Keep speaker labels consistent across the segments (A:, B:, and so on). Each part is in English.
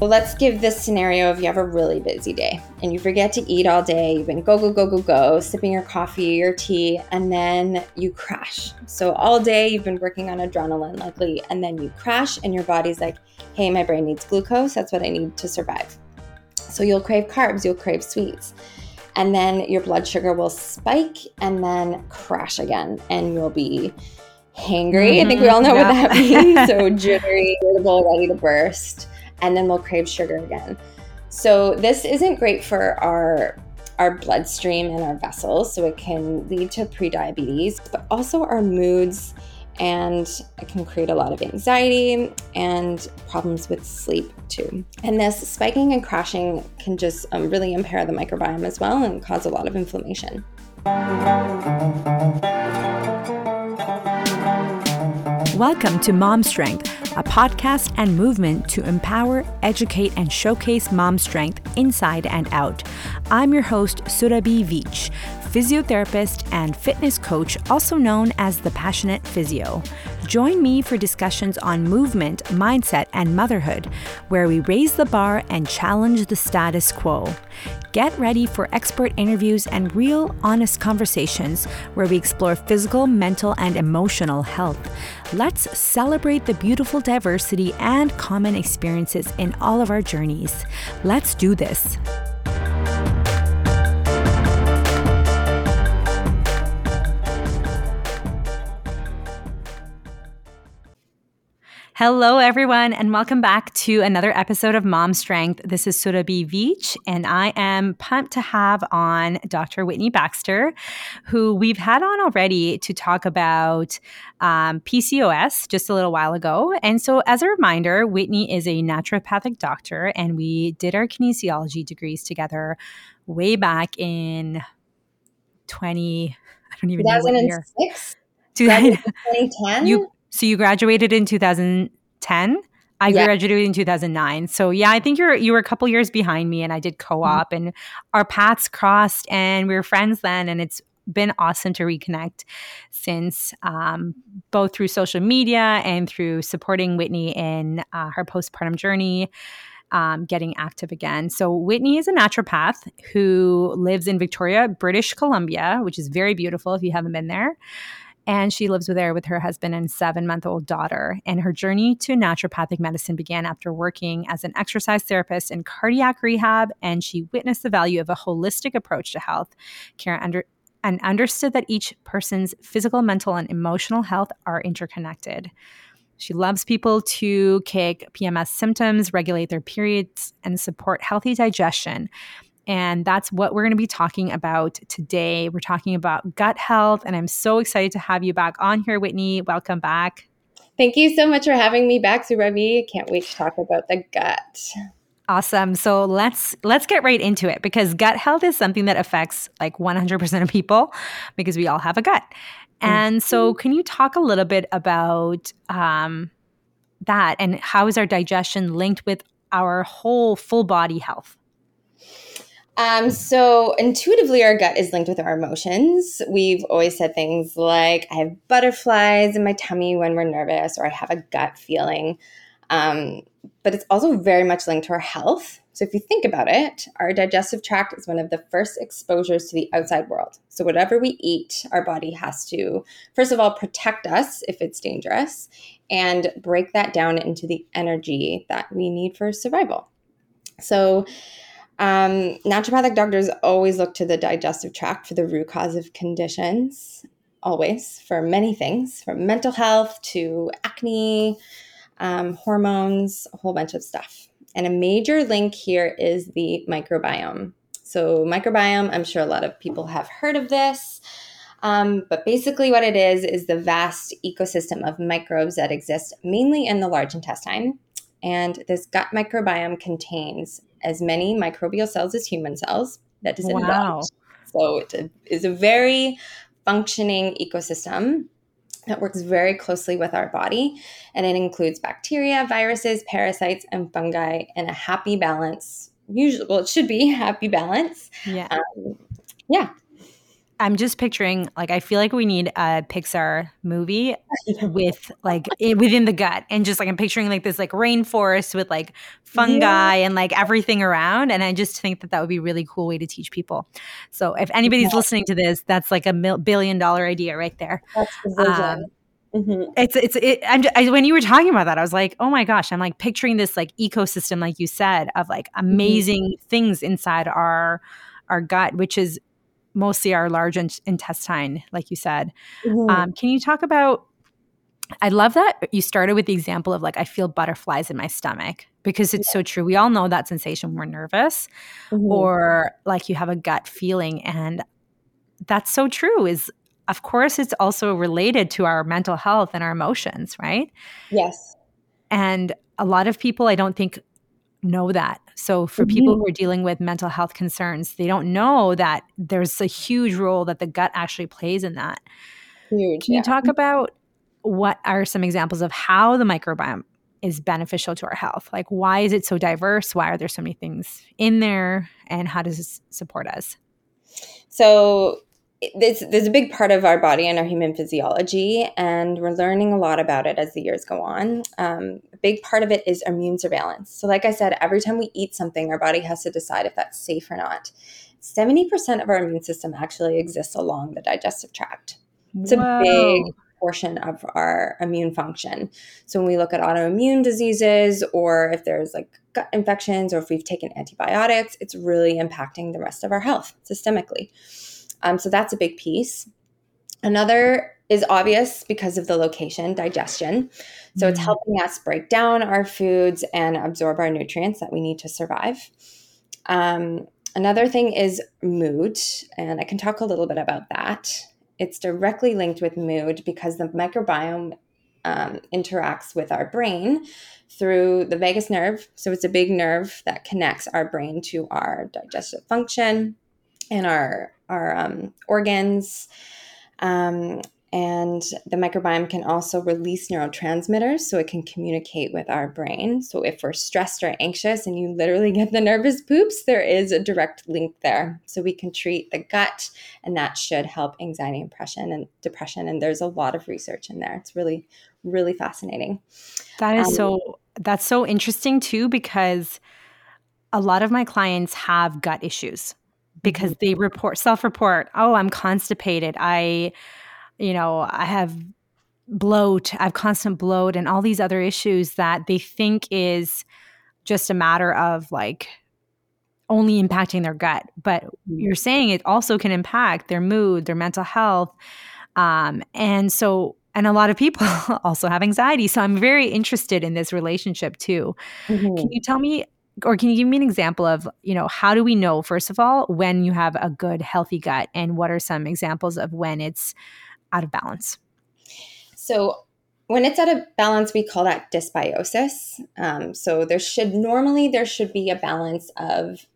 A: Well, let's give this scenario if you have a really busy day and you forget to eat all day, you've been go, go, go, go, go, sipping your coffee or tea, and then you crash. So, all day you've been working on adrenaline, likely, and then you crash, and your body's like, hey, my brain needs glucose. That's what I need to survive. So, you'll crave carbs, you'll crave sweets. And then your blood sugar will spike and then crash again, and you'll be hangry. Mm-hmm. I think we all know yeah. what that means. so, jittery, irritable, ready to burst and then we'll crave sugar again. So this isn't great for our our bloodstream and our vessels, so it can lead to prediabetes, but also our moods and it can create a lot of anxiety and problems with sleep too. And this spiking and crashing can just um, really impair the microbiome as well and cause a lot of inflammation.
B: Welcome to Mom Strength a podcast and movement to empower, educate, and showcase mom strength inside and out. I'm your host, Surabhi Veech, physiotherapist and fitness coach, also known as the Passionate Physio. Join me for discussions on movement, mindset, and motherhood, where we raise the bar and challenge the status quo. Get ready for expert interviews and real, honest conversations where we explore physical, mental, and emotional health. Let's celebrate the beautiful diversity and common experiences in all of our journeys. Let's do this. Hello, everyone, and welcome back to another episode of Mom Strength. This is Surabhi Veech, and I am pumped to have on Dr. Whitney Baxter, who we've had on already to talk about um, PCOS just a little while ago. And so, as a reminder, Whitney is a naturopathic doctor, and we did our kinesiology degrees together way back in 20, I don't even know what year. 2010? You so you graduated in 2010. I yeah. graduated in 2009. So yeah, I think you're you were a couple years behind me and I did co-op mm-hmm. and our paths crossed and we were friends then and it's been awesome to reconnect since um, both through social media and through supporting Whitney in uh, her postpartum journey. Um, getting active again. So, Whitney is a naturopath who lives in Victoria, British Columbia, which is very beautiful if you haven't been there and she lives there with her husband and seven month old daughter. And her journey to naturopathic medicine began after working as an exercise therapist in cardiac rehab, and she witnessed the value of a holistic approach to health care under and understood that each person's physical, mental, and emotional health are interconnected. She loves people to kick PMS symptoms, regulate their periods, and support healthy digestion. And that's what we're going to be talking about today. We're talking about gut health, and I'm so excited to have you back on here, Whitney. Welcome back.
A: Thank you so much for having me back, Surabhi. Can't wait to talk about the gut.
B: Awesome. So let's let's get right into it because gut health is something that affects like 100% of people because we all have a gut. And so, mm-hmm. can you talk a little bit about um, that and how is our digestion linked with our whole full body health?
A: Um, so intuitively, our gut is linked with our emotions. We've always said things like, I have butterflies in my tummy when we're nervous, or I have a gut feeling. Um, but it's also very much linked to our health. So if you think about it, our digestive tract is one of the first exposures to the outside world. So whatever we eat, our body has to, first of all, protect us if it's dangerous and break that down into the energy that we need for survival. So um, naturopathic doctors always look to the digestive tract for the root cause of conditions, always, for many things, from mental health to acne, um, hormones, a whole bunch of stuff. And a major link here is the microbiome. So, microbiome, I'm sure a lot of people have heard of this. Um, but basically, what it is is the vast ecosystem of microbes that exist mainly in the large intestine. And this gut microbiome contains as many microbial cells as human cells. That doesn't wow. So it is a very functioning ecosystem that works very closely with our body. And it includes bacteria, viruses, parasites, and fungi in a happy balance. Usually, well, it should be happy balance.
B: Yeah. Um,
A: yeah.
B: I'm just picturing like I feel like we need a Pixar movie with like it, within the gut, and just like I'm picturing like this like rainforest with like fungi yeah. and like everything around, and I just think that that would be a really cool way to teach people. So if anybody's yeah. listening to this, that's like a mil- billion dollar idea right there. That's the vision. Um, Mm-hmm. It's it's it. I'm I, when you were talking about that, I was like, oh my gosh, I'm like picturing this like ecosystem, like you said, of like mm-hmm. amazing mm-hmm. things inside our our gut, which is mostly our large in- intestine, like you said. Mm-hmm. Um, can you talk about? I love that you started with the example of like I feel butterflies in my stomach because it's yeah. so true. We all know that sensation when we're nervous mm-hmm. or like you have a gut feeling and that's so true is of course it's also related to our mental health and our emotions, right?
A: Yes.
B: And a lot of people I don't think know that. So for mm-hmm. people who are dealing with mental health concerns, they don't know that there's a huge role that the gut actually plays in that.
A: Huge.
B: Can yeah. you talk about what are some examples of how the microbiome is beneficial to our health? Like why is it so diverse? Why are there so many things in there and how does it support us?
A: So there's, there's a big part of our body and our human physiology, and we're learning a lot about it as the years go on. Um, a big part of it is immune surveillance. So, like I said, every time we eat something, our body has to decide if that's safe or not. 70% of our immune system actually exists along the digestive tract. It's Whoa. a big portion of our immune function. So when we look at autoimmune diseases or if there's like gut infections or if we've taken antibiotics, it's really impacting the rest of our health systemically. Um, so that's a big piece. Another is obvious because of the location, digestion. So mm-hmm. it's helping us break down our foods and absorb our nutrients that we need to survive. Um, another thing is mood, and I can talk a little bit about that. It's directly linked with mood because the microbiome um, interacts with our brain through the vagus nerve. So it's a big nerve that connects our brain to our digestive function and our our um, organs. Um, and the microbiome can also release neurotransmitters so it can communicate with our brain. So, if we're stressed or anxious and you literally get the nervous poops, there is a direct link there. So, we can treat the gut, and that should help anxiety, depression, and depression. And there's a lot of research in there. It's really, really fascinating.
B: That is um, so, that's so interesting too, because a lot of my clients have gut issues because mm-hmm. they report self-report oh i'm constipated i you know i have bloat i have constant bloat and all these other issues that they think is just a matter of like only impacting their gut but mm-hmm. you're saying it also can impact their mood their mental health um, and so and a lot of people also have anxiety so i'm very interested in this relationship too mm-hmm. can you tell me or can you give me an example of you know how do we know first of all when you have a good healthy gut and what are some examples of when it's out of balance?
A: So when it's out of balance we call that dysbiosis. Um, so there should normally there should be a balance of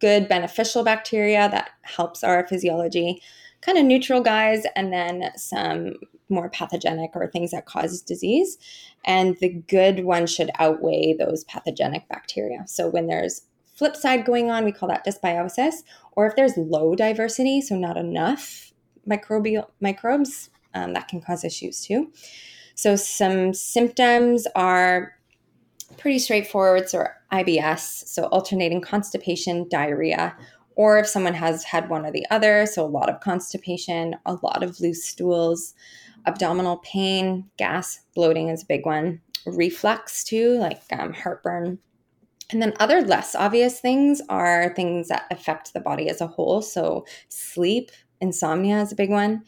A: good beneficial bacteria that helps our physiology kind of neutral guys and then some more pathogenic or things that cause disease. And the good ones should outweigh those pathogenic bacteria. So when there's flip side going on, we call that dysbiosis. Or if there's low diversity, so not enough microbial microbes, um, that can cause issues too. So some symptoms are pretty straightforward. So IBS, so alternating constipation, diarrhea, or if someone has had one or the other, so a lot of constipation, a lot of loose stools, abdominal pain, gas, bloating is a big one, reflux too, like um, heartburn. And then other less obvious things are things that affect the body as a whole. So sleep, insomnia is a big one.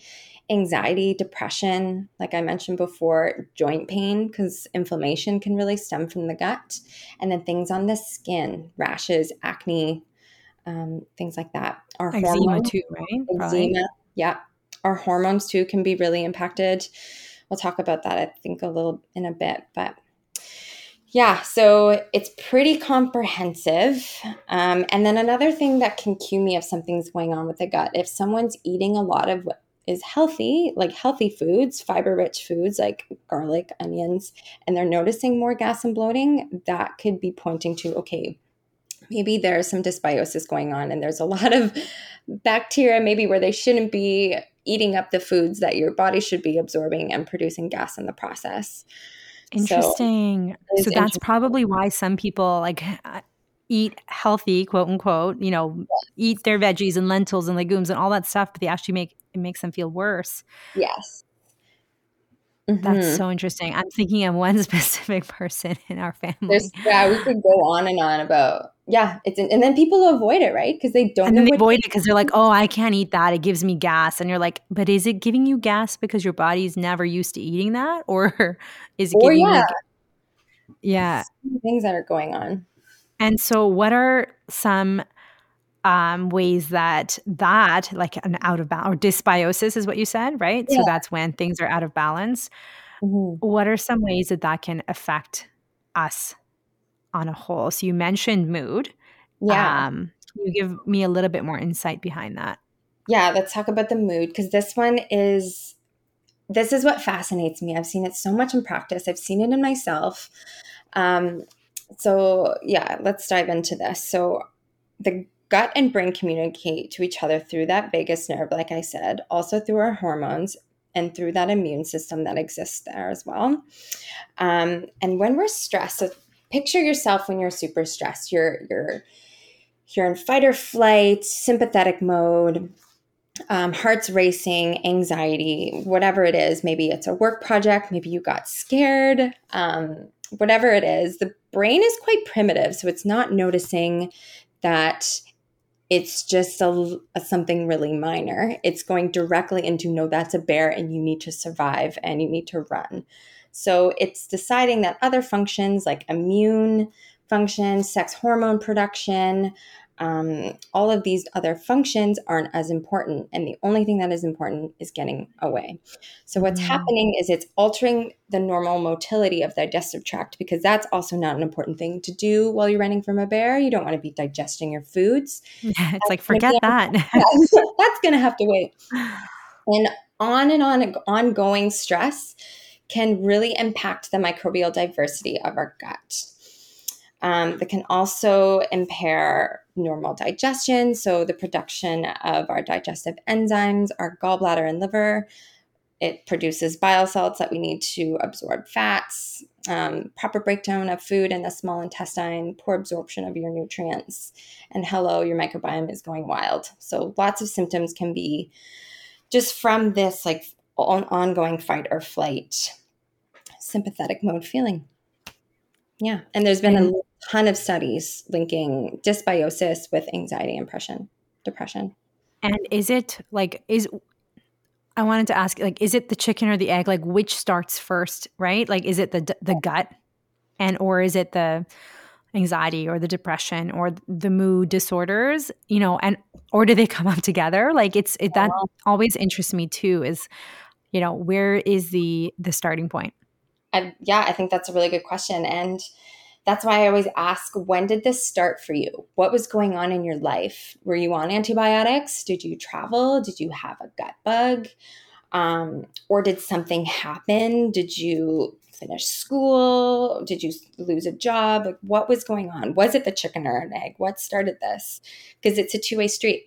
A: Anxiety, depression, like I mentioned before, joint pain, because inflammation can really stem from the gut. And then things on the skin, rashes, acne, um, things like that.
B: Our eczema hormones, too, right?
A: Eczema, yeah. Our hormones too can be really impacted. We'll talk about that, I think, a little in a bit, but yeah, so it's pretty comprehensive. Um, and then another thing that can cue me if something's going on with the gut, if someone's eating a lot of what is healthy, like healthy foods, fiber rich foods like garlic, onions, and they're noticing more gas and bloating, that could be pointing to, okay, maybe there's some dysbiosis going on and there's a lot of bacteria maybe where they shouldn't be eating up the foods that your body should be absorbing and producing gas in the process.
B: Interesting. So, so that's interesting. probably why some people like eat healthy, quote unquote, you know, yes. eat their veggies and lentils and legumes and all that stuff, but they actually make it makes them feel worse.
A: Yes.
B: Mm-hmm. That's so interesting. I'm thinking of one specific person in our family. There's,
A: yeah, we could go on and on about yeah. It's and then people avoid it, right? Because they don't.
B: And they avoid it because they're like, oh, I can't eat that. It gives me gas. And you're like, but is it giving you gas because your body's never used to eating that, or is it or giving yeah. you? Yeah,
A: things that are going on.
B: And so, what are some um, ways that that like an out of balance or dysbiosis is what you said, right? Yeah. So that's when things are out of balance. Mm-hmm. What are some ways that that can affect us on a whole? So you mentioned mood.
A: Yeah.
B: Um, can you give me a little bit more insight behind that?
A: Yeah, let's talk about the mood because this one is this is what fascinates me. I've seen it so much in practice. I've seen it in myself. Um, so yeah, let's dive into this. So the gut and brain communicate to each other through that vagus nerve, like I said, also through our hormones and through that immune system that exists there as well. Um, and when we're stressed, so picture yourself when you're super stressed. You're you're you're in fight or flight, sympathetic mode, um, heart's racing, anxiety, whatever it is. Maybe it's a work project. Maybe you got scared. Um, whatever it is, the brain is quite primitive, so it's not noticing that it's just a, a, something really minor. It's going directly into no, that's a bear and you need to survive and you need to run. So it's deciding that other functions like immune function, sex hormone production, um, all of these other functions aren't as important. And the only thing that is important is getting away. So, what's mm. happening is it's altering the normal motility of the digestive tract because that's also not an important thing to do while you're running from a bear. You don't want to be digesting your foods.
B: Yeah, it's that's like, forget that.
A: that's going to have to wait. And on and on, ongoing stress can really impact the microbial diversity of our gut. Um, that can also impair normal digestion, so the production of our digestive enzymes, our gallbladder and liver. It produces bile salts that we need to absorb fats, um, proper breakdown of food in the small intestine, poor absorption of your nutrients, and hello, your microbiome is going wild. So lots of symptoms can be just from this like on- ongoing fight or flight sympathetic mode feeling. Yeah, and there's been a ton of studies linking dysbiosis with anxiety and depression. Depression.
B: And is it like is I wanted to ask like is it the chicken or the egg like which starts first, right? Like is it the the gut and or is it the anxiety or the depression or the mood disorders, you know, and or do they come up together? Like it's it, that always interests me too is you know, where is the the starting point?
A: I, yeah, I think that's a really good question and that's why I always ask when did this start for you? What was going on in your life? Were you on antibiotics? Did you travel? Did you have a gut bug? Um, or did something happen? Did you finish school? Did you lose a job? Like, what was going on? Was it the chicken or an egg? What started this? Because it's a two way street.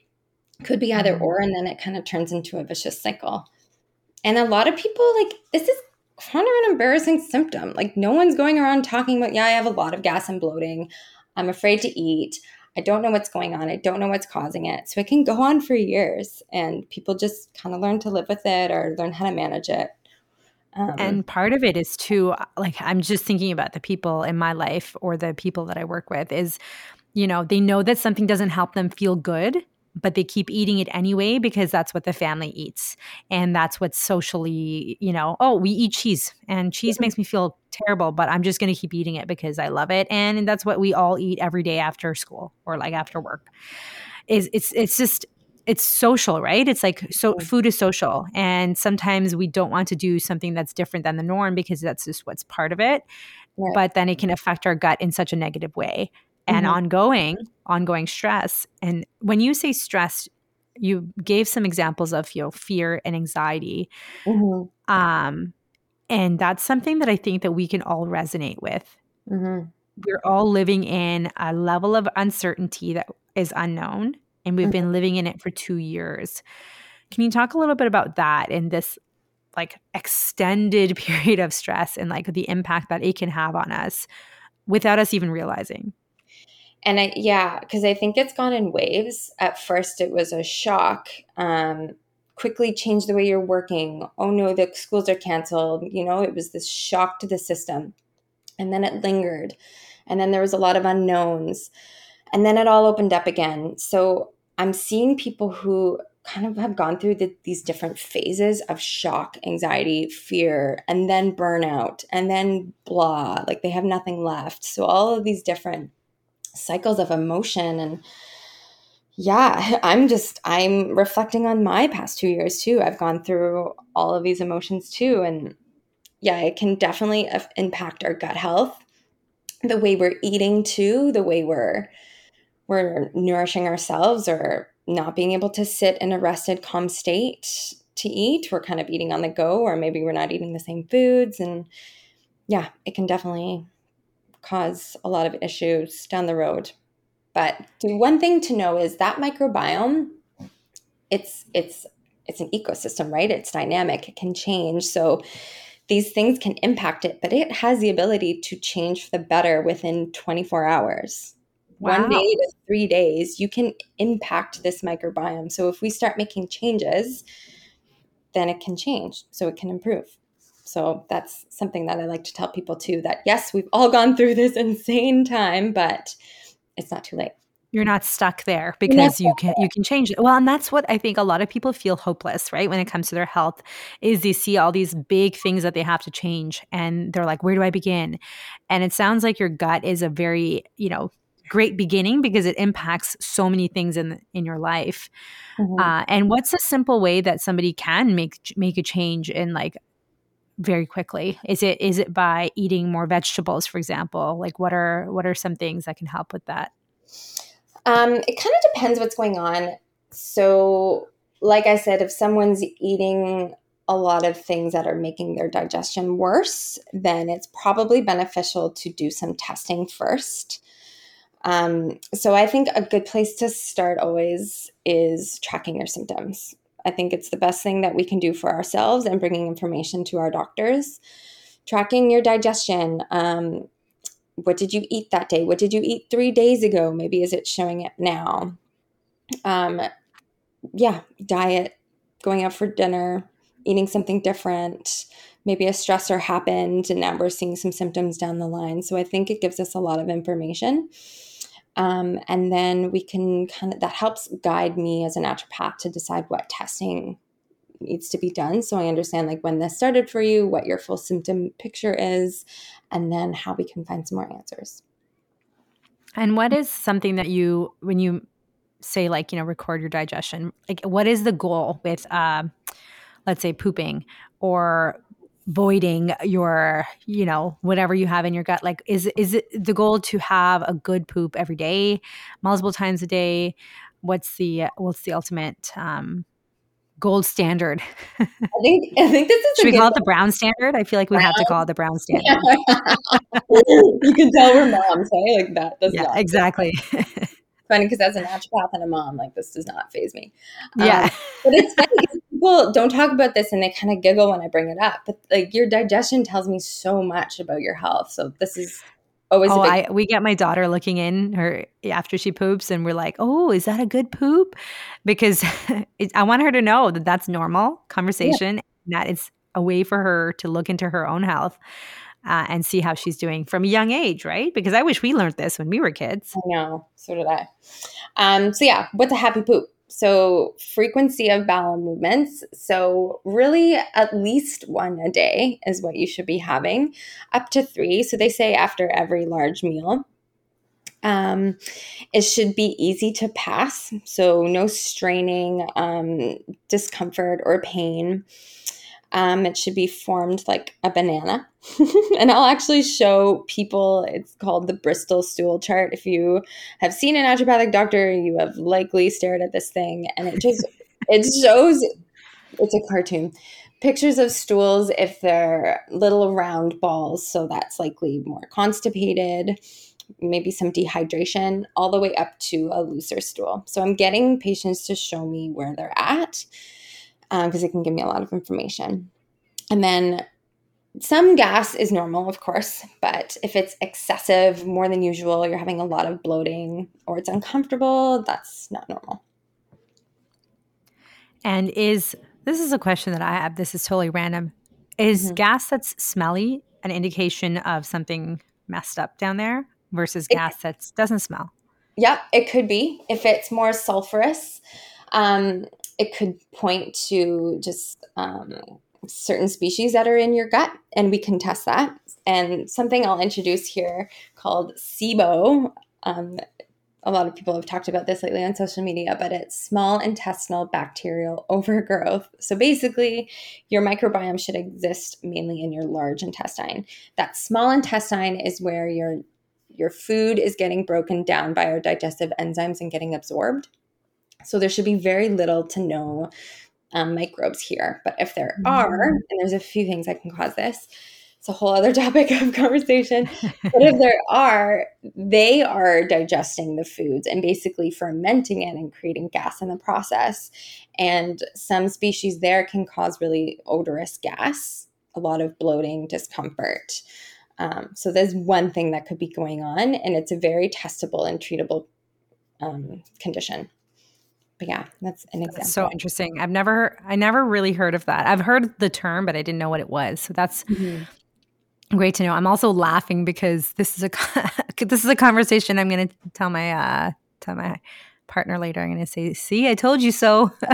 A: Could be either mm-hmm. or, and then it kind of turns into a vicious cycle. And a lot of people, like, this is kind of an embarrassing symptom. Like no one's going around talking about, yeah, I have a lot of gas and bloating. I'm afraid to eat. I don't know what's going on. I don't know what's causing it. So it can go on for years and people just kind of learn to live with it or learn how to manage it.
B: Um, and part of it is too, like, I'm just thinking about the people in my life or the people that I work with is, you know, they know that something doesn't help them feel good but they keep eating it anyway because that's what the family eats. And that's what's socially you know oh we eat cheese and cheese makes me feel terrible but i'm just going to keep eating it because i love it. And that's what we all eat every day after school or like after work. Is it's it's just it's social right? It's like so food is social. And sometimes we don't want to do something that's different than the norm because that's just what's part of it. Right. but then it can affect our gut in such a negative way. And mm-hmm. ongoing ongoing stress and when you say stress you gave some examples of you know fear and anxiety mm-hmm. um and that's something that i think that we can all resonate with
A: mm-hmm.
B: we're all living in a level of uncertainty that is unknown, and we've mm-hmm. been living in it for two years. Can you talk a little bit about that and this like extended period of stress and like the impact that it can have on us without us even realizing?
A: And I, yeah, because I think it's gone in waves. At first, it was a shock. Um, quickly change the way you're working. Oh no, the schools are canceled. You know, it was this shock to the system. And then it lingered. And then there was a lot of unknowns. And then it all opened up again. So I'm seeing people who kind of have gone through the, these different phases of shock, anxiety, fear, and then burnout, and then blah, like they have nothing left. So all of these different cycles of emotion and yeah, I'm just I'm reflecting on my past 2 years too. I've gone through all of these emotions too and yeah, it can definitely impact our gut health, the way we're eating too, the way we're we're nourishing ourselves or not being able to sit in a rested, calm state to eat. We're kind of eating on the go, or maybe we're not eating the same foods. And yeah, it can definitely cause a lot of issues down the road. But one thing to know is that microbiome, it's it's it's an ecosystem, right? It's dynamic. It can change. So these things can impact it, but it has the ability to change for the better within 24 hours. Wow. One day to three days, you can impact this microbiome. So if we start making changes, then it can change. So it can improve. So that's something that I like to tell people too that yes, we've all gone through this insane time, but it's not too late.
B: You're not stuck there because you can you can change it. Well, and that's what I think a lot of people feel hopeless, right? When it comes to their health, is they see all these big things that they have to change and they're like, where do I begin? And it sounds like your gut is a very, you know, great beginning because it impacts so many things in in your life. Mm-hmm. Uh, and what's a simple way that somebody can make make a change in like very quickly? Is it is it by eating more vegetables, for example? Like what are what are some things that can help with that?
A: Um, it kind of depends what's going on. So, like I said, if someone's eating a lot of things that are making their digestion worse, then it's probably beneficial to do some testing first. Um, so I think a good place to start always is tracking your symptoms. I think it's the best thing that we can do for ourselves and bringing information to our doctors. Tracking your digestion. Um, what did you eat that day? What did you eat three days ago? Maybe is it showing it now? Um, yeah, diet, going out for dinner, eating something different. Maybe a stressor happened and now we're seeing some symptoms down the line. So I think it gives us a lot of information. Um, and then we can kind of, that helps guide me as a naturopath to decide what testing needs to be done. So I understand like when this started for you, what your full symptom picture is, and then how we can find some more answers.
B: And what is something that you, when you say like, you know, record your digestion, like what is the goal with, uh, let's say pooping or voiding your you know whatever you have in your gut. Like is is it the goal to have a good poop every day multiple times a day? What's the what's the ultimate um gold standard?
A: I think i think this is
B: should we call it the brown standard? I feel like we brown. have to call it the brown standard.
A: You can tell we're moms hey? Like that
B: does yeah exactly.
A: funny because as a naturopath and a mom like this does not faze me. Yeah. Um, but it's funny people don't talk about this and they kind of giggle when I bring it up. But like your digestion tells me so much about your health. So this is always
B: oh, I, we get my daughter looking in her after she poops and we're like, oh, is that a good poop? Because it, I want her to know that that's normal conversation. Yeah. That it's a way for her to look into her own health. Uh, and see how she's doing from a young age, right? Because I wish we learned this when we were kids.
A: I know, so did I. Um, so yeah, what's a happy poop? So, frequency of bowel movements. So, really, at least one a day is what you should be having, up to three. So, they say after every large meal. Um, it should be easy to pass. So, no straining, um, discomfort, or pain. Um, it should be formed like a banana. and I'll actually show people, it's called the Bristol stool chart. If you have seen a naturopathic doctor, you have likely stared at this thing and it just, it shows, it's a cartoon pictures of stools if they're little round balls, so that's likely more constipated, maybe some dehydration, all the way up to a looser stool. So I'm getting patients to show me where they're at because um, it can give me a lot of information. And then some gas is normal, of course, but if it's excessive, more than usual, you're having a lot of bloating or it's uncomfortable, that's not normal.
B: And is this is a question that I have. This is totally random. Is mm-hmm. gas that's smelly an indication of something messed up down there versus gas that doesn't smell?
A: Yep, it could be. If it's more sulfurous, um, it could point to just um, certain species that are in your gut, and we can test that. And something I'll introduce here called SIBO. Um, a lot of people have talked about this lately on social media, but it's small intestinal bacterial overgrowth. So basically, your microbiome should exist mainly in your large intestine. That small intestine is where your your food is getting broken down by our digestive enzymes and getting absorbed. So there should be very little to no um, microbes here. But if there mm-hmm. are, and there's a few things that can cause this, it's a whole other topic of conversation. but if there are, they are digesting the foods and basically fermenting it and creating gas in the process. And some species there can cause really odorous gas, a lot of bloating, discomfort. Um, so there's one thing that could be going on, and it's a very testable and treatable um, condition but yeah, that's an example. That's
B: so interesting. I've never, I never really heard of that. I've heard the term, but I didn't know what it was. So that's mm-hmm. great to know. I'm also laughing because this is a this is a conversation I'm going to tell my uh, tell my partner later. I'm going to say, "See, I told you so."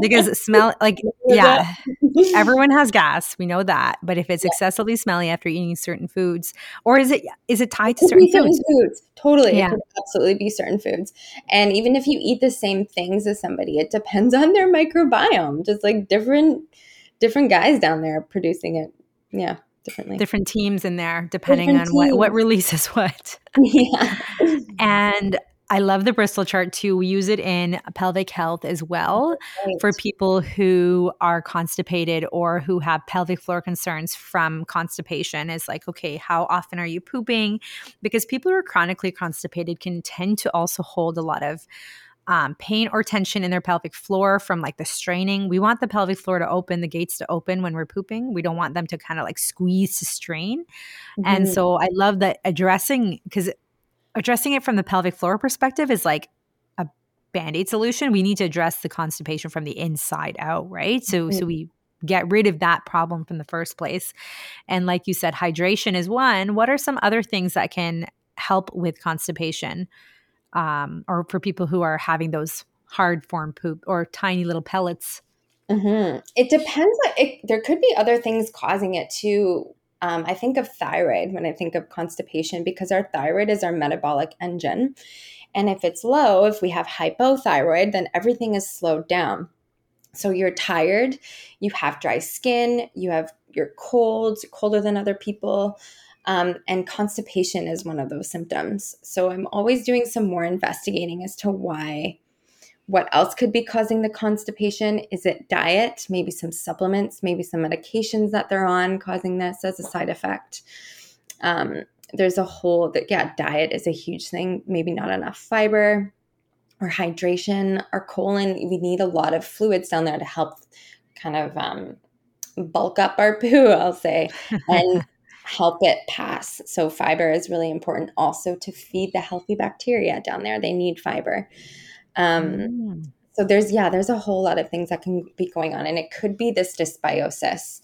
B: because smell like yeah, everyone has gas. We know that, but if it's yeah. excessively smelly after eating certain foods, or is it is it tied it to certain, certain foods? foods?
A: Totally, yeah. it could absolutely be certain foods. And even if you eat the same things as somebody, it depends on their microbiome. Just like different different guys down there producing it. Yeah differently.
B: Different teams in there, depending Different on what, what releases what. Yeah. and I love the Bristol chart too. We use it in pelvic health as well right. for people who are constipated or who have pelvic floor concerns from constipation. Is like, okay, how often are you pooping? Because people who are chronically constipated can tend to also hold a lot of um, pain or tension in their pelvic floor from like the straining. We want the pelvic floor to open, the gates to open when we're pooping. We don't want them to kind of like squeeze to strain. Mm-hmm. And so I love that addressing because addressing it from the pelvic floor perspective is like a band-aid solution. We need to address the constipation from the inside out, right? So mm-hmm. so we get rid of that problem from the first place. And like you said, hydration is one. What are some other things that can help with constipation? Um, or for people who are having those hard form poop or tiny little pellets?
A: Mm-hmm. It depends. It, there could be other things causing it too. Um, I think of thyroid when I think of constipation because our thyroid is our metabolic engine. And if it's low, if we have hypothyroid, then everything is slowed down. So you're tired, you have dry skin, you have you're cold, colder than other people. Um, and constipation is one of those symptoms. So I'm always doing some more investigating as to why, what else could be causing the constipation. Is it diet? Maybe some supplements, maybe some medications that they're on causing this as a side effect. Um, there's a whole that yeah, diet is a huge thing. Maybe not enough fiber or hydration. Our colon, we need a lot of fluids down there to help kind of um, bulk up our poo, I'll say. And help it pass. So, fiber is really important also to feed the healthy bacteria down there. They need fiber. Um, mm. So, there's, yeah, there's a whole lot of things that can be going on, and it could be this dysbiosis.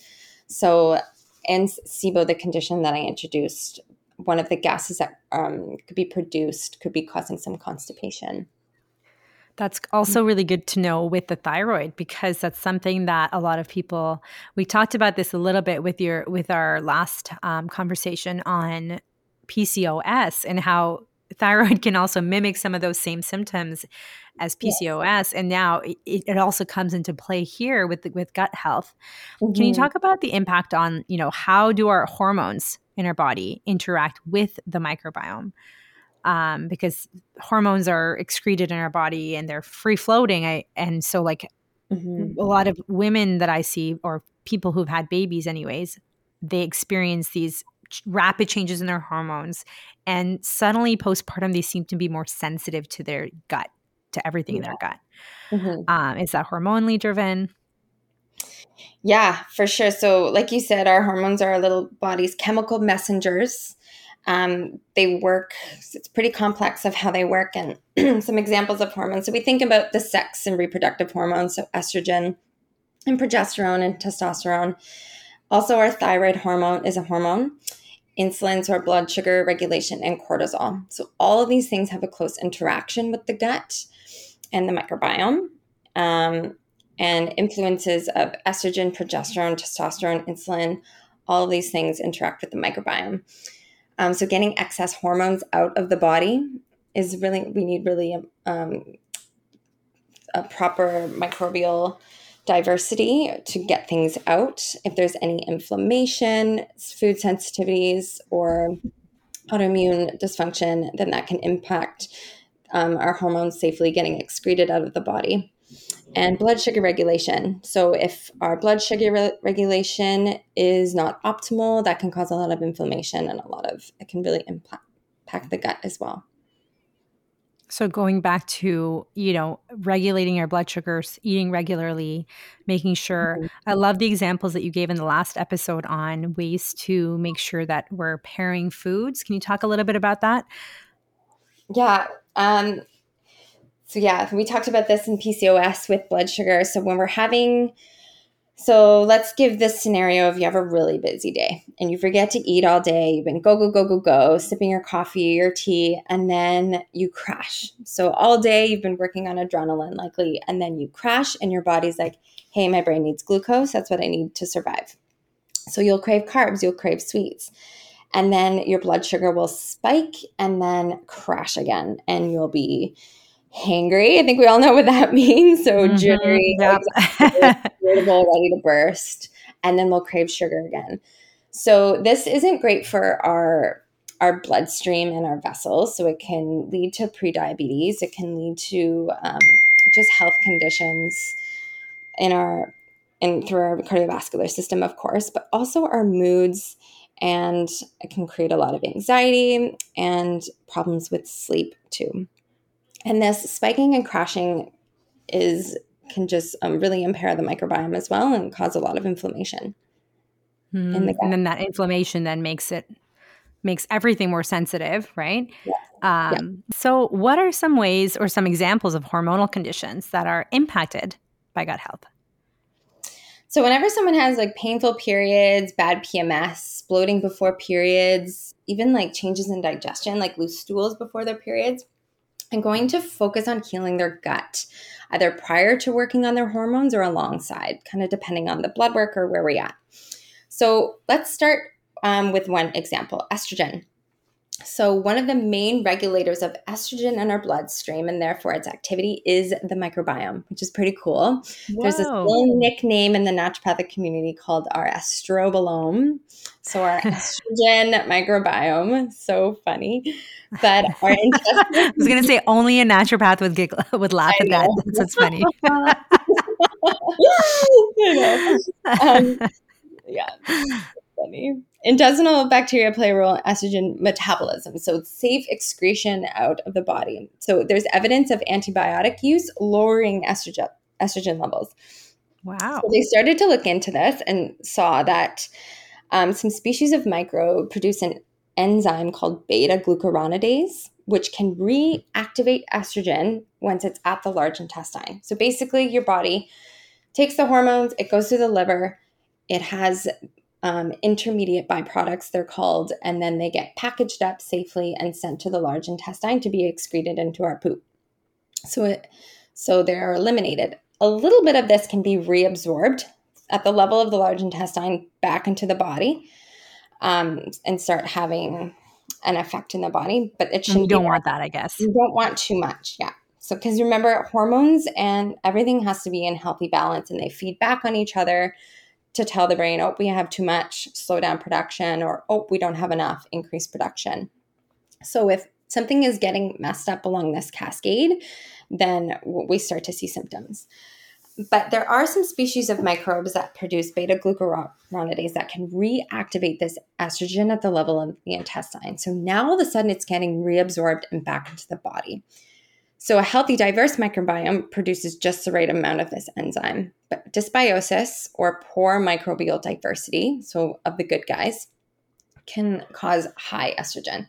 A: So, and SIBO, the condition that I introduced, one of the gases that um, could be produced could be causing some constipation.
B: That's also really good to know with the thyroid because that's something that a lot of people we talked about this a little bit with your with our last um, conversation on PCOS and how thyroid can also mimic some of those same symptoms as PCOS, and now it, it, also comes into play here with with gut health. Mm-hmm. Can you mm-hmm. talk about the impact on you know how do our hormones in our body interact with the microbiome? Um, because hormones are excreted in our body and they're free floating. I, and so, like, mm-hmm. a lot of women that I see, or people who've had babies, anyways, they experience these rapid changes in their hormones. And suddenly, postpartum, they seem to be more sensitive to their gut, to everything yeah. in their gut. Mm-hmm. Um, is that hormonally driven?
A: Yeah, for sure. So, like you said, our hormones are our little body's chemical messengers. Um, they work, it's pretty complex of how they work, and some examples of hormones. So, we think about the sex and reproductive hormones, so estrogen and progesterone and testosterone. Also, our thyroid hormone is a hormone, insulin, so our blood sugar regulation, and cortisol. So, all of these things have a close interaction with the gut and the microbiome. Um, and influences of estrogen, progesterone, testosterone, insulin, all of these things interact with the microbiome. Um, so, getting excess hormones out of the body is really, we need really um, a proper microbial diversity to get things out. If there's any inflammation, food sensitivities, or autoimmune dysfunction, then that can impact um, our hormones safely getting excreted out of the body and blood sugar regulation. So, if our blood sugar re- regulation is not optimal, that can cause a lot of inflammation and a lot of it can really impact, impact the gut as well.
B: So, going back to, you know, regulating your blood sugars, eating regularly, making sure, mm-hmm. I love the examples that you gave in the last episode on ways to make sure that we're pairing foods. Can you talk a little bit about that?
A: Yeah. Um, so yeah, we talked about this in PCOS with blood sugar. So when we're having so let's give this scenario if you have a really busy day and you forget to eat all day, you've been go, go, go, go, go, sipping your coffee your tea, and then you crash. So all day you've been working on adrenaline likely, and then you crash and your body's like, hey, my brain needs glucose. That's what I need to survive. So you'll crave carbs, you'll crave sweets. And then your blood sugar will spike and then crash again, and you'll be hangry. I think we all know what that means. So mm-hmm. jittery, yep. irritable, ready to burst, and then we'll crave sugar again. So this isn't great for our our bloodstream and our vessels. So it can lead to prediabetes. It can lead to um, just health conditions in our and through our cardiovascular system, of course, but also our moods. And it can create a lot of anxiety and problems with sleep too. And this spiking and crashing is can just um, really impair the microbiome as well and cause a lot of inflammation.
B: Mm, the and then that inflammation then makes it makes everything more sensitive, right? Um. So, what are some ways or some examples of hormonal conditions that are impacted by gut health?
A: So, whenever someone has like painful periods, bad PMS, bloating before periods, even like changes in digestion, like loose stools before their periods, and going to focus on healing their gut, either prior to working on their hormones or alongside, kind of depending on the blood work or where we're at. So let's start um, with one example estrogen. So, one of the main regulators of estrogen in our bloodstream and therefore its activity is the microbiome, which is pretty cool. Whoa. There's this little nickname in the naturopathic community called our estrobolome. So, our estrogen microbiome, so funny. But our intestines.
B: I was going to say only a naturopath would, giggle, would laugh at that. That's funny.
A: um, yeah funny. Intestinal bacteria play a role in estrogen metabolism, so it's safe excretion out of the body. So there's evidence of antibiotic use lowering estrogen estrogen levels.
B: Wow.
A: So they started to look into this and saw that um, some species of microbe produce an enzyme called beta glucuronidase, which can reactivate estrogen once it's at the large intestine. So basically, your body takes the hormones, it goes to the liver, it has um, intermediate byproducts, they're called, and then they get packaged up safely and sent to the large intestine to be excreted into our poop. So, it, so they're eliminated. A little bit of this can be reabsorbed at the level of the large intestine back into the body um, and start having an effect in the body. But it shouldn't.
B: You don't want that, I guess.
A: You don't want too much, yeah. So, because remember, hormones and everything has to be in healthy balance, and they feed back on each other to tell the brain, oh, we have too much, slow down production, or oh, we don't have enough, increase production. So if something is getting messed up along this cascade, then we start to see symptoms. but there are some species of microbes that produce beta glucuronidase that can reactivate this estrogen at the level of the intestine. So now all of a sudden it's getting reabsorbed and back into the body. So a healthy, diverse microbiome produces just the right amount of this enzyme. But dysbiosis or poor microbial diversity, so of the good guys, can cause high estrogen.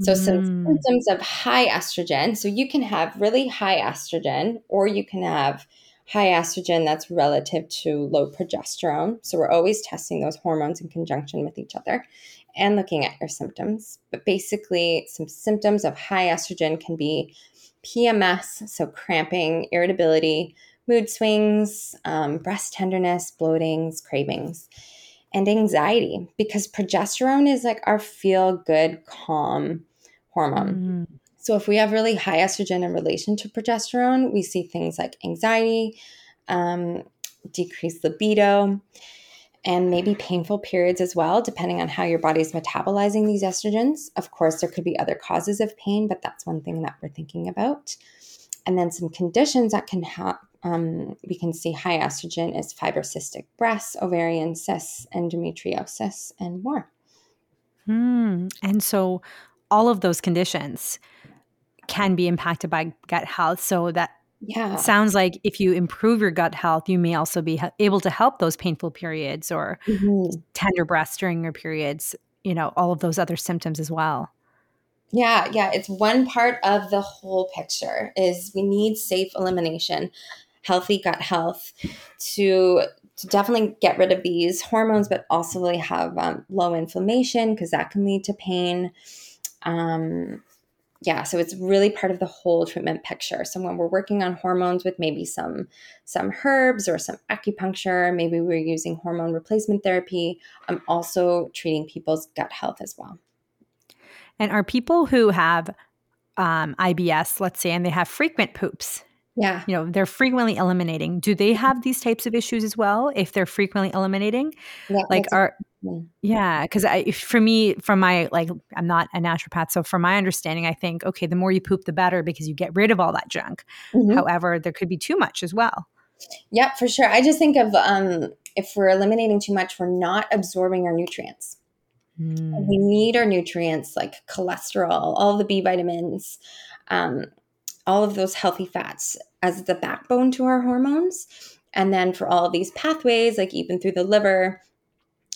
A: So, mm. some symptoms of high estrogen. So, you can have really high estrogen, or you can have high estrogen that's relative to low progesterone. So, we're always testing those hormones in conjunction with each other and looking at your symptoms. But basically, some symptoms of high estrogen can be PMS, so cramping, irritability, mood swings, um, breast tenderness, bloatings, cravings and anxiety because progesterone is like our feel good, calm hormone. Mm. So, if we have really high estrogen in relation to progesterone, we see things like anxiety, um, decreased libido, and maybe painful periods as well, depending on how your body's metabolizing these estrogens. Of course, there could be other causes of pain, but that's one thing that we're thinking about. And then some conditions that can have um, we can see high estrogen is fibrocystic breasts, ovarian cysts, endometriosis, and more.
B: Hmm. And so, all of those conditions can be impacted by gut health. So that yeah. sounds like if you improve your gut health, you may also be able to help those painful periods or mm-hmm. tender breasts during your periods. You know, all of those other symptoms as well.
A: Yeah, yeah, it's one part of the whole picture is we need safe elimination healthy gut health to to definitely get rid of these hormones, but also really have um, low inflammation because that can lead to pain. Um, yeah, so it's really part of the whole treatment picture. So when we're working on hormones with maybe some some herbs or some acupuncture, maybe we're using hormone replacement therapy. I'm also treating people's gut health as well.
B: And are people who have um, IBS, let's say, and they have frequent poops,
A: yeah.
B: You know, they're frequently eliminating. Do they have these types of issues as well if they're frequently eliminating? Yeah, like are yeah, because I for me, from my like I'm not a naturopath, so from my understanding, I think okay, the more you poop, the better because you get rid of all that junk. Mm-hmm. However, there could be too much as well.
A: Yep, for sure. I just think of um, if we're eliminating too much, we're not absorbing our nutrients. Mm. We need our nutrients like cholesterol, all the B vitamins. Um, all of those healthy fats as the backbone to our hormones. And then for all of these pathways, like even through the liver,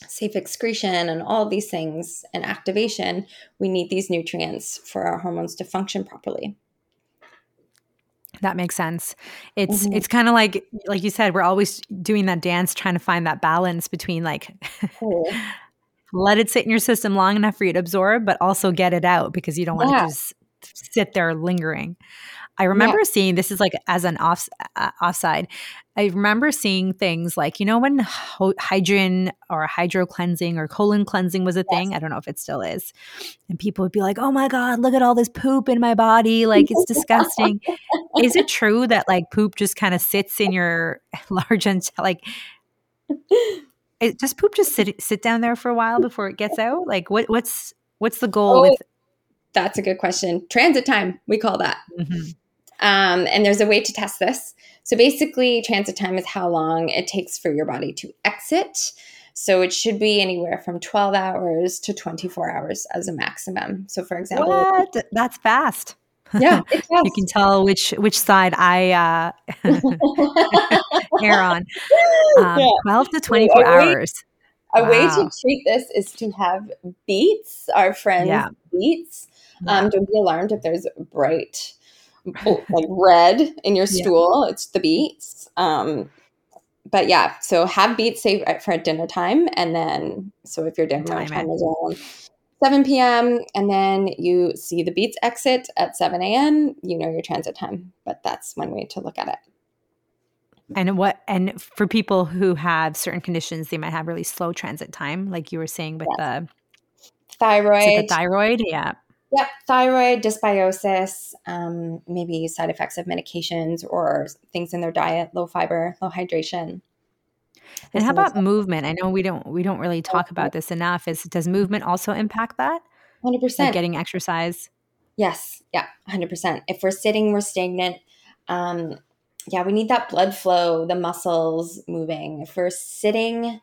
A: safe excretion, and all these things and activation, we need these nutrients for our hormones to function properly.
B: That makes sense. It's mm-hmm. it's kind of like like you said, we're always doing that dance, trying to find that balance between like let it sit in your system long enough for you to absorb, but also get it out because you don't want yeah. to just sit there lingering. I remember yeah. seeing this is like as an off uh, offside. I remember seeing things like you know when hydrogen or hydro cleansing or colon cleansing was a yes. thing. I don't know if it still is, and people would be like, "Oh my god, look at all this poop in my body! Like it's disgusting." is it true that like poop just kind of sits in your large and like? It, does poop just sit sit down there for a while before it gets out? Like what what's what's the goal oh, with?
A: That's a good question. Transit time, we call that. Mm-hmm. Um, and there's a way to test this. So basically, transit time is how long it takes for your body to exit. So it should be anywhere from 12 hours to 24 hours as a maximum. So for example,
B: what? that's fast.
A: Yeah,
B: you can tell which which side I uh, err on. Um, yeah. 12 to 24 a hours.
A: A wow. way to treat this is to have beets, our friends yeah. beets. Um, yeah. Don't be alarmed if there's bright like red in your stool. Yeah. It's the beets. Um, but yeah, so have beets say for dinner time, and then so if your dinner time, time is around 7 p.m. and then you see the beets exit at 7 a.m., you know your transit time. But that's one way to look at it.
B: And what and for people who have certain conditions, they might have really slow transit time, like you were saying with the
A: thyroid.
B: The thyroid, yeah.
A: Yep, thyroid, dysbiosis, um, maybe side effects of medications or things in their diet, low fiber, low hydration.
B: And how about movement? I know we don't we don't really talk about this enough. Is does movement also impact that?
A: Hundred percent.
B: getting exercise.
A: Yes, yeah, hundred percent. If we're sitting, we're stagnant. Um, yeah, we need that blood flow, the muscles moving. If we're sitting,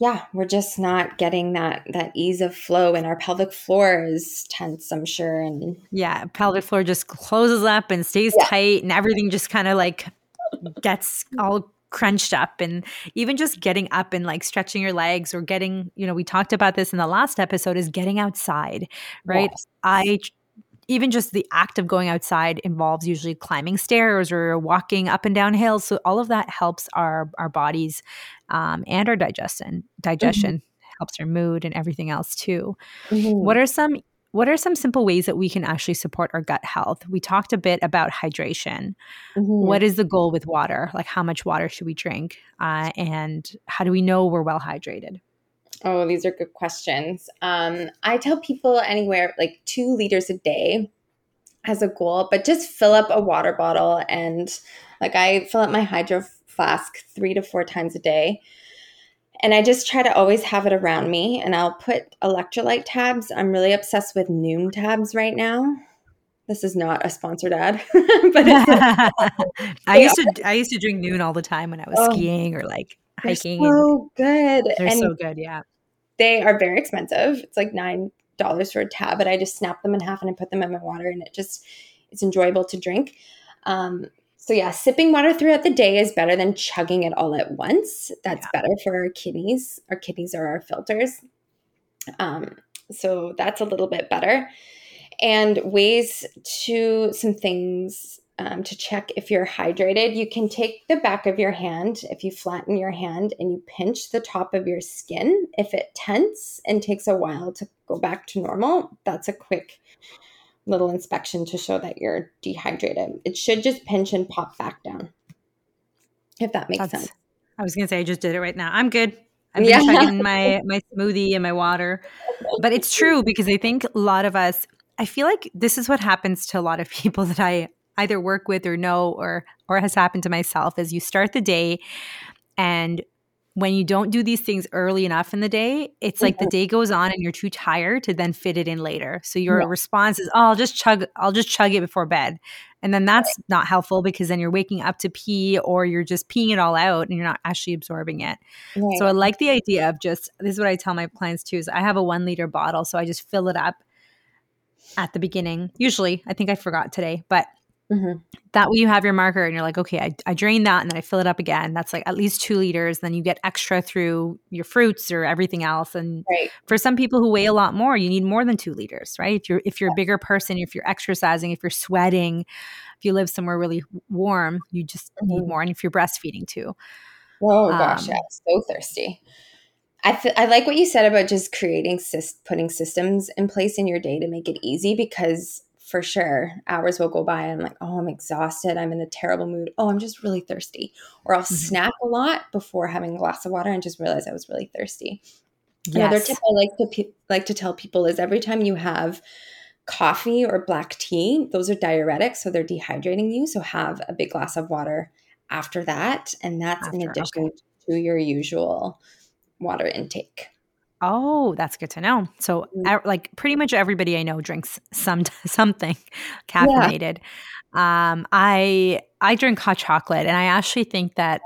A: yeah, we're just not getting that that ease of flow and our pelvic floor is tense, I'm sure. And
B: yeah, pelvic floor just closes up and stays yeah. tight and everything just kind of like gets all crunched up and even just getting up and like stretching your legs or getting, you know, we talked about this in the last episode is getting outside, right? Yes. I even just the act of going outside involves usually climbing stairs or walking up and down hills. So all of that helps our our bodies um, and our digestion. Digestion mm-hmm. helps our mood and everything else too. Mm-hmm. What are some what are some simple ways that we can actually support our gut health? We talked a bit about hydration. Mm-hmm. What is the goal with water? Like how much water should we drink, uh, and how do we know we're well hydrated?
A: Oh, these are good questions. Um, I tell people anywhere like two liters a day as a goal, but just fill up a water bottle and like I fill up my hydro flask three to four times a day. And I just try to always have it around me. And I'll put electrolyte tabs. I'm really obsessed with Nuun tabs right now. This is not a sponsored ad, but
B: I used to I used to drink Nuun all the time when I was oh, skiing or like hiking.
A: so good.
B: They're and so good, yeah.
A: They are very expensive. It's like nine dollars for a tab, but I just snap them in half and I put them in my water, and it just it's enjoyable to drink. Um, so yeah, sipping water throughout the day is better than chugging it all at once. That's yeah. better for our kidneys. Our kidneys are our filters. Um, so that's a little bit better. And ways to some things um, to check if you're hydrated, you can take the back of your hand, if you flatten your hand and you pinch the top of your skin. If it tense and takes a while to go back to normal, that's a quick little inspection to show that you're dehydrated. It should just pinch and pop back down, if that makes that's, sense.
B: I was going to say, I just did it right now. I'm good. I'm yeah. chugging my, my smoothie and my water. But it's true because I think a lot of us, I feel like this is what happens to a lot of people that I either work with or know or or has happened to myself is you start the day and when you don't do these things early enough in the day, it's like mm-hmm. the day goes on and you're too tired to then fit it in later. So your yeah. response is, "Oh, I'll just chug I'll just chug it before bed." And then that's right. not helpful because then you're waking up to pee or you're just peeing it all out and you're not actually absorbing it. Right. So I like the idea of just this is what I tell my clients too is I have a 1 liter bottle so I just fill it up at the beginning. Usually, I think I forgot today, but Mm-hmm. That way you have your marker and you're like, okay, I, I drain that and then I fill it up again. That's like at least two liters. Then you get extra through your fruits or everything else. And right. for some people who weigh a lot more, you need more than two liters, right? If you're if you're a bigger person, if you're exercising, if you're sweating, if you live somewhere really warm, you just mm-hmm. need more. And if you're breastfeeding too.
A: Oh gosh, um, yeah, so thirsty. I, th- I like what you said about just creating putting systems in place in your day to make it easy because for sure hours will go by and I'm like, oh, I'm exhausted. I'm in a terrible mood. Oh, I'm just really thirsty. Or I'll mm-hmm. snack a lot before having a glass of water and just realize I was really thirsty. Yes. Another tip I like to pe- like to tell people is every time you have coffee or black tea, those are diuretics, so they're dehydrating you. So have a big glass of water after that, and that's after, in addition okay. to your usual water intake.
B: Oh, that's good to know. So, mm. like, pretty much everybody I know drinks some something caffeinated. Yeah. Um, I I drink hot chocolate, and I actually think that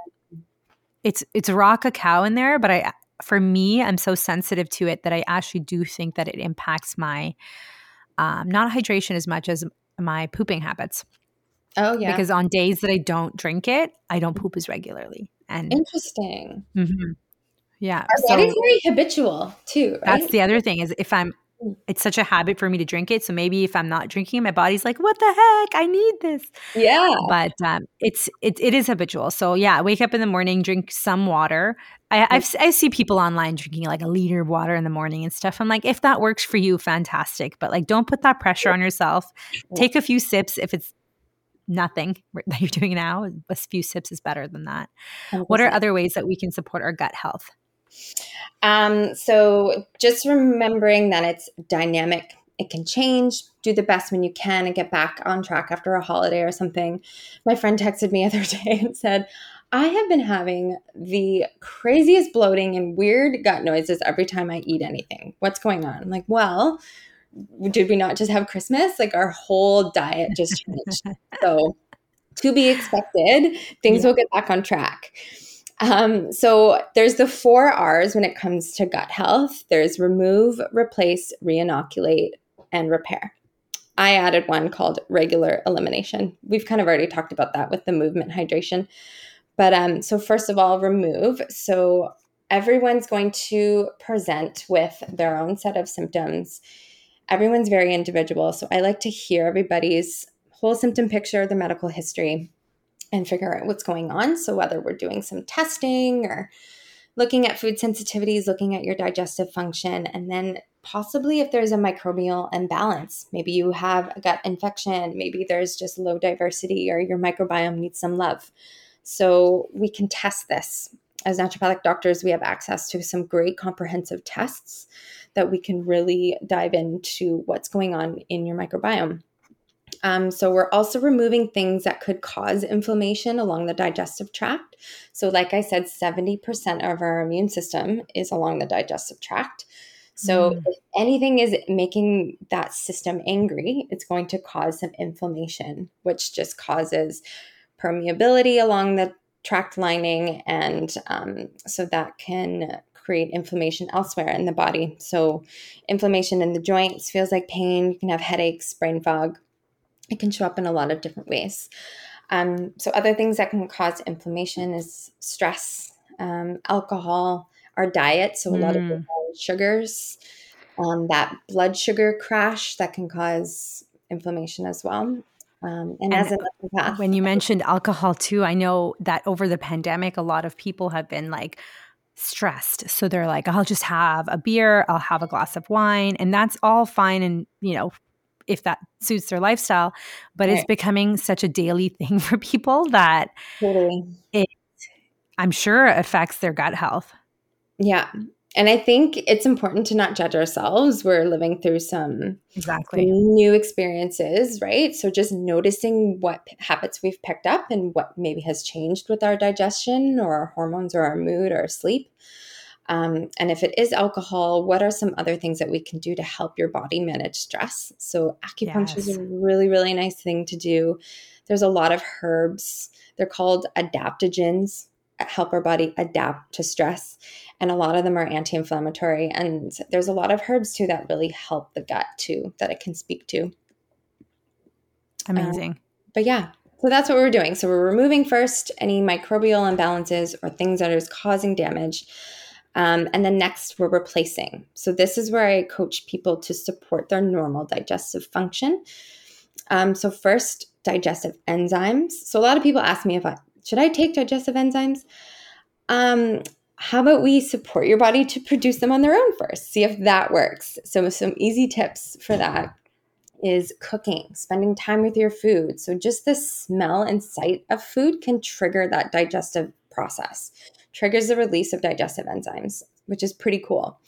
B: it's it's raw cacao in there, but I for me, I'm so sensitive to it that I actually do think that it impacts my um, not hydration as much as my pooping habits.
A: Oh yeah,
B: because on days that I don't drink it, I don't poop as regularly. And
A: interesting.
B: Mm-hmm. Yeah.
A: Our so, body's very habitual too.
B: Right? That's the other thing is if I'm mm. it's such a habit for me to drink it. So maybe if I'm not drinking, my body's like, "What the heck? I need this."
A: Yeah.
B: But um, it's it, it is habitual. So yeah, wake up in the morning, drink some water. I I've, I see people online drinking like a liter of water in the morning and stuff. I'm like, if that works for you, fantastic. But like, don't put that pressure on yourself. Take a few sips if it's nothing that you're doing now. A few sips is better than that. What are other ways that we can support our gut health?
A: Um, so just remembering that it's dynamic, it can change. Do the best when you can and get back on track after a holiday or something. My friend texted me other day and said, I have been having the craziest bloating and weird gut noises every time I eat anything. What's going on? I'm like, well, did we not just have Christmas? Like our whole diet just changed. so to be expected. Things yeah. will get back on track. Um, so there's the four R's when it comes to gut health. There's remove, replace, reinoculate, and repair. I added one called regular elimination. We've kind of already talked about that with the movement hydration. But um, so first of all, remove. So everyone's going to present with their own set of symptoms. Everyone's very individual. So I like to hear everybody's whole symptom picture, their medical history, and figure out what's going on. So whether we're doing some testing or looking at food sensitivities, looking at your digestive function, and then possibly if there's a microbial imbalance. Maybe you have a gut infection, maybe there's just low diversity, or your microbiome needs some love. So we can test this. As naturopathic doctors, we have access to some great comprehensive tests that we can really dive into what's going on in your microbiome. Um, so, we're also removing things that could cause inflammation along the digestive tract. So, like I said, 70% of our immune system is along the digestive tract. So, mm. if anything is making that system angry, it's going to cause some inflammation, which just causes permeability along the tract lining. And um, so that can create inflammation elsewhere in the body. So, inflammation in the joints feels like pain. You can have headaches, brain fog. It can show up in a lot of different ways. Um, so, other things that can cause inflammation is stress, um, alcohol, our diet. So, a mm. lot of mm sugars, um, that blood sugar crash that can cause inflammation as well. Um, and, and as
B: a when you mentioned alcohol too, I know that over the pandemic, a lot of people have been like stressed. So they're like, I'll just have a beer, I'll have a glass of wine, and that's all fine. And, you know, if that suits their lifestyle, but right. it's becoming such a daily thing for people that totally. it, I'm sure affects their gut health.
A: Yeah and I think it's important to not judge ourselves. We're living through some
B: exactly
A: new experiences, right? So just noticing what habits we've picked up and what maybe has changed with our digestion or our hormones or our mood or our sleep. Um, and if it is alcohol, what are some other things that we can do to help your body manage stress? So acupuncture yes. is a really, really nice thing to do. There's a lot of herbs. They're called adaptogens help our body adapt to stress and a lot of them are anti-inflammatory and there's a lot of herbs too that really help the gut too that it can speak to
B: amazing um,
A: but yeah so that's what we're doing so we're removing first any microbial imbalances or things that is causing damage um, and then next we're replacing so this is where i coach people to support their normal digestive function um, so first digestive enzymes so a lot of people ask me if i should i take digestive enzymes um, how about we support your body to produce them on their own first? See if that works. So, some easy tips for that is cooking, spending time with your food. So, just the smell and sight of food can trigger that digestive process, triggers the release of digestive enzymes, which is pretty cool.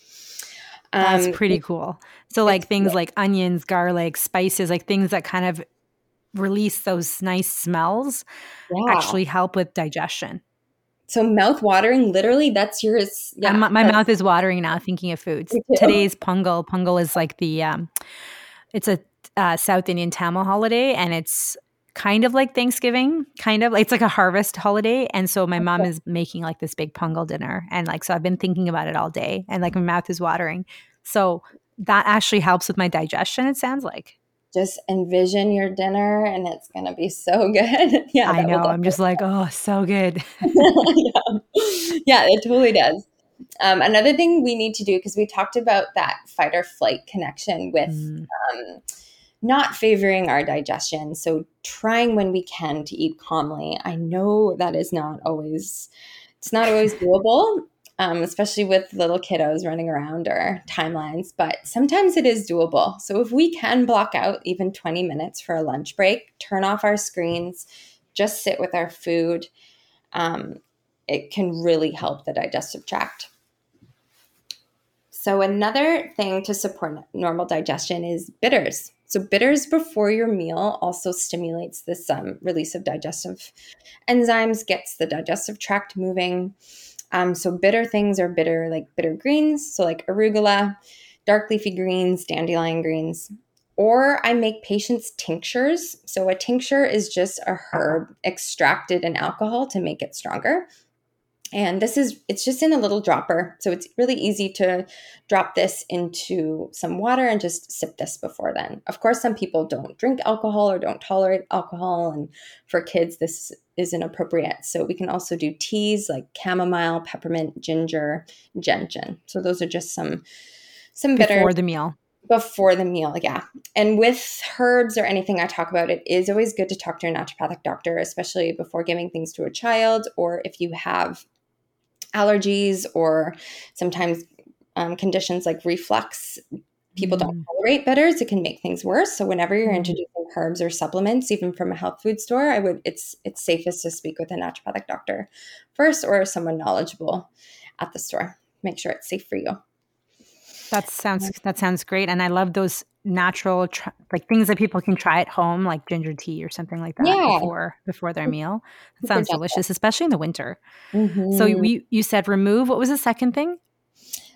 B: Um, That's pretty cool. So, like things like onions, garlic, spices, like things that kind of release those nice smells yeah. actually help with digestion.
A: So mouth watering, literally, that's yours.
B: Yeah, my, my mouth is watering now thinking of foods. Today's Pongal. Pongal is like the, um, it's a uh, South Indian Tamil holiday, and it's kind of like Thanksgiving, kind of. It's like a harvest holiday, and so my mom is making like this big Pongal dinner, and like so I've been thinking about it all day, and like my mouth is watering. So that actually helps with my digestion. It sounds like
A: just envision your dinner and it's going to be so good.
B: yeah. I know. I'm just like, oh, so good.
A: yeah. yeah, it totally does. Um, another thing we need to do, because we talked about that fight or flight connection with mm. um, not favoring our digestion. So trying when we can to eat calmly. I know that is not always, it's not always doable um, especially with little kiddos running around or timelines, but sometimes it is doable. So if we can block out even 20 minutes for a lunch break, turn off our screens, just sit with our food, um, it can really help the digestive tract. So, another thing to support normal digestion is bitters. So, bitters before your meal also stimulates this um, release of digestive enzymes, gets the digestive tract moving. Um, so bitter things are bitter, like bitter greens. So like arugula, dark leafy greens, dandelion greens. or I make patients tinctures. So a tincture is just a herb extracted in alcohol to make it stronger. And this is, it's just in a little dropper. So it's really easy to drop this into some water and just sip this before then. Of course, some people don't drink alcohol or don't tolerate alcohol. And for kids, this is inappropriate. So we can also do teas like chamomile, peppermint, ginger, gentian. So those are just some, some
B: better. Before the meal
A: before the meal yeah and with herbs or anything i talk about it is always good to talk to your naturopathic doctor especially before giving things to a child or if you have allergies or sometimes um, conditions like reflux people mm. don't tolerate bitters it can make things worse so whenever you're mm. introducing herbs or supplements even from a health food store i would it's it's safest to speak with a naturopathic doctor first or someone knowledgeable at the store make sure it's safe for you
B: that sounds that sounds great and i love those natural tr- like things that people can try at home like ginger tea or something like that yeah. before before their meal. That sounds delicious especially in the winter. Mm-hmm. so you, you said remove what was the second thing?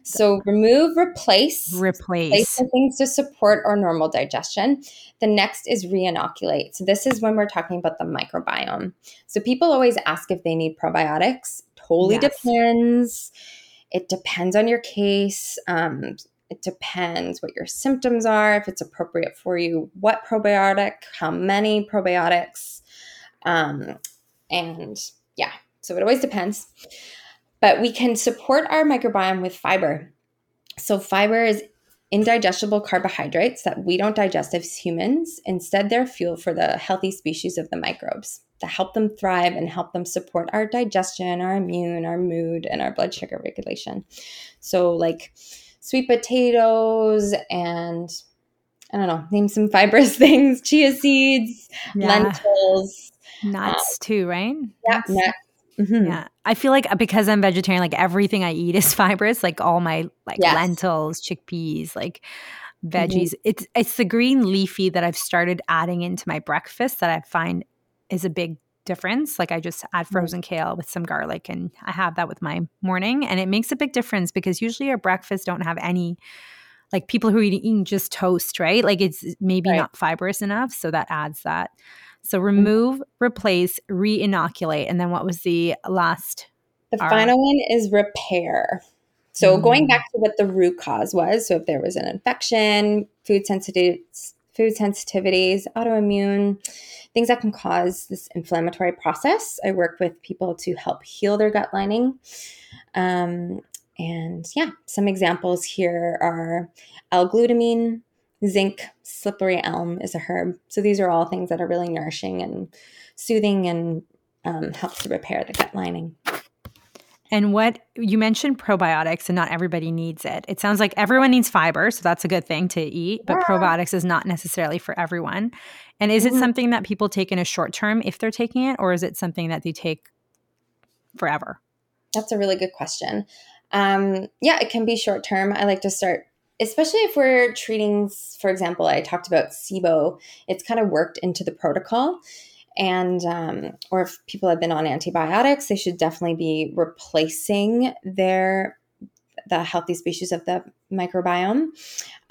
A: So remove replace
B: replace
A: things to support our normal digestion. The next is reinoculate. So this is when we're talking about the microbiome. So people always ask if they need probiotics. Totally yes. depends. It depends on your case. Um, it depends what your symptoms are, if it's appropriate for you, what probiotic, how many probiotics. Um, and yeah, so it always depends. But we can support our microbiome with fiber. So, fiber is indigestible carbohydrates that we don't digest as humans. Instead, they're fuel for the healthy species of the microbes to help them thrive and help them support our digestion, our immune, our mood, and our blood sugar regulation. So, like, sweet potatoes and I don't know, name some fibrous things, chia seeds, yeah. lentils,
B: nuts um, too, right?
A: Yeah, nuts.
B: Mm-hmm. Yeah. I feel like because I'm vegetarian, like everything I eat is fibrous, like all my like yes. lentils, chickpeas, like veggies. Mm-hmm. It's it's the green leafy that I've started adding into my breakfast that I find is a big difference. Like I just add mm. frozen kale with some garlic and I have that with my morning and it makes a big difference because usually our breakfasts don't have any like people who are eating just toast, right? Like it's maybe right. not fibrous enough, so that adds that. So mm. remove, mm-hmm. replace, re-inoculate, and then what was the last?
A: The final one is repair. So mm-hmm. going back to what the root cause was, so if there was an infection, food sensitive food sensitivities, autoimmune, things that can cause this inflammatory process. I work with people to help heal their gut lining. Um, and yeah, some examples here are L-glutamine, zinc, slippery elm is a herb. So these are all things that are really nourishing and soothing and um, helps to repair the gut lining.
B: And what you mentioned probiotics, and not everybody needs it. It sounds like everyone needs fiber, so that's a good thing to eat, but yeah. probiotics is not necessarily for everyone. And is mm-hmm. it something that people take in a short term if they're taking it, or is it something that they take forever?
A: That's a really good question. Um, yeah, it can be short term. I like to start, especially if we're treating, for example, I talked about SIBO, it's kind of worked into the protocol and um, or if people have been on antibiotics they should definitely be replacing their the healthy species of the microbiome.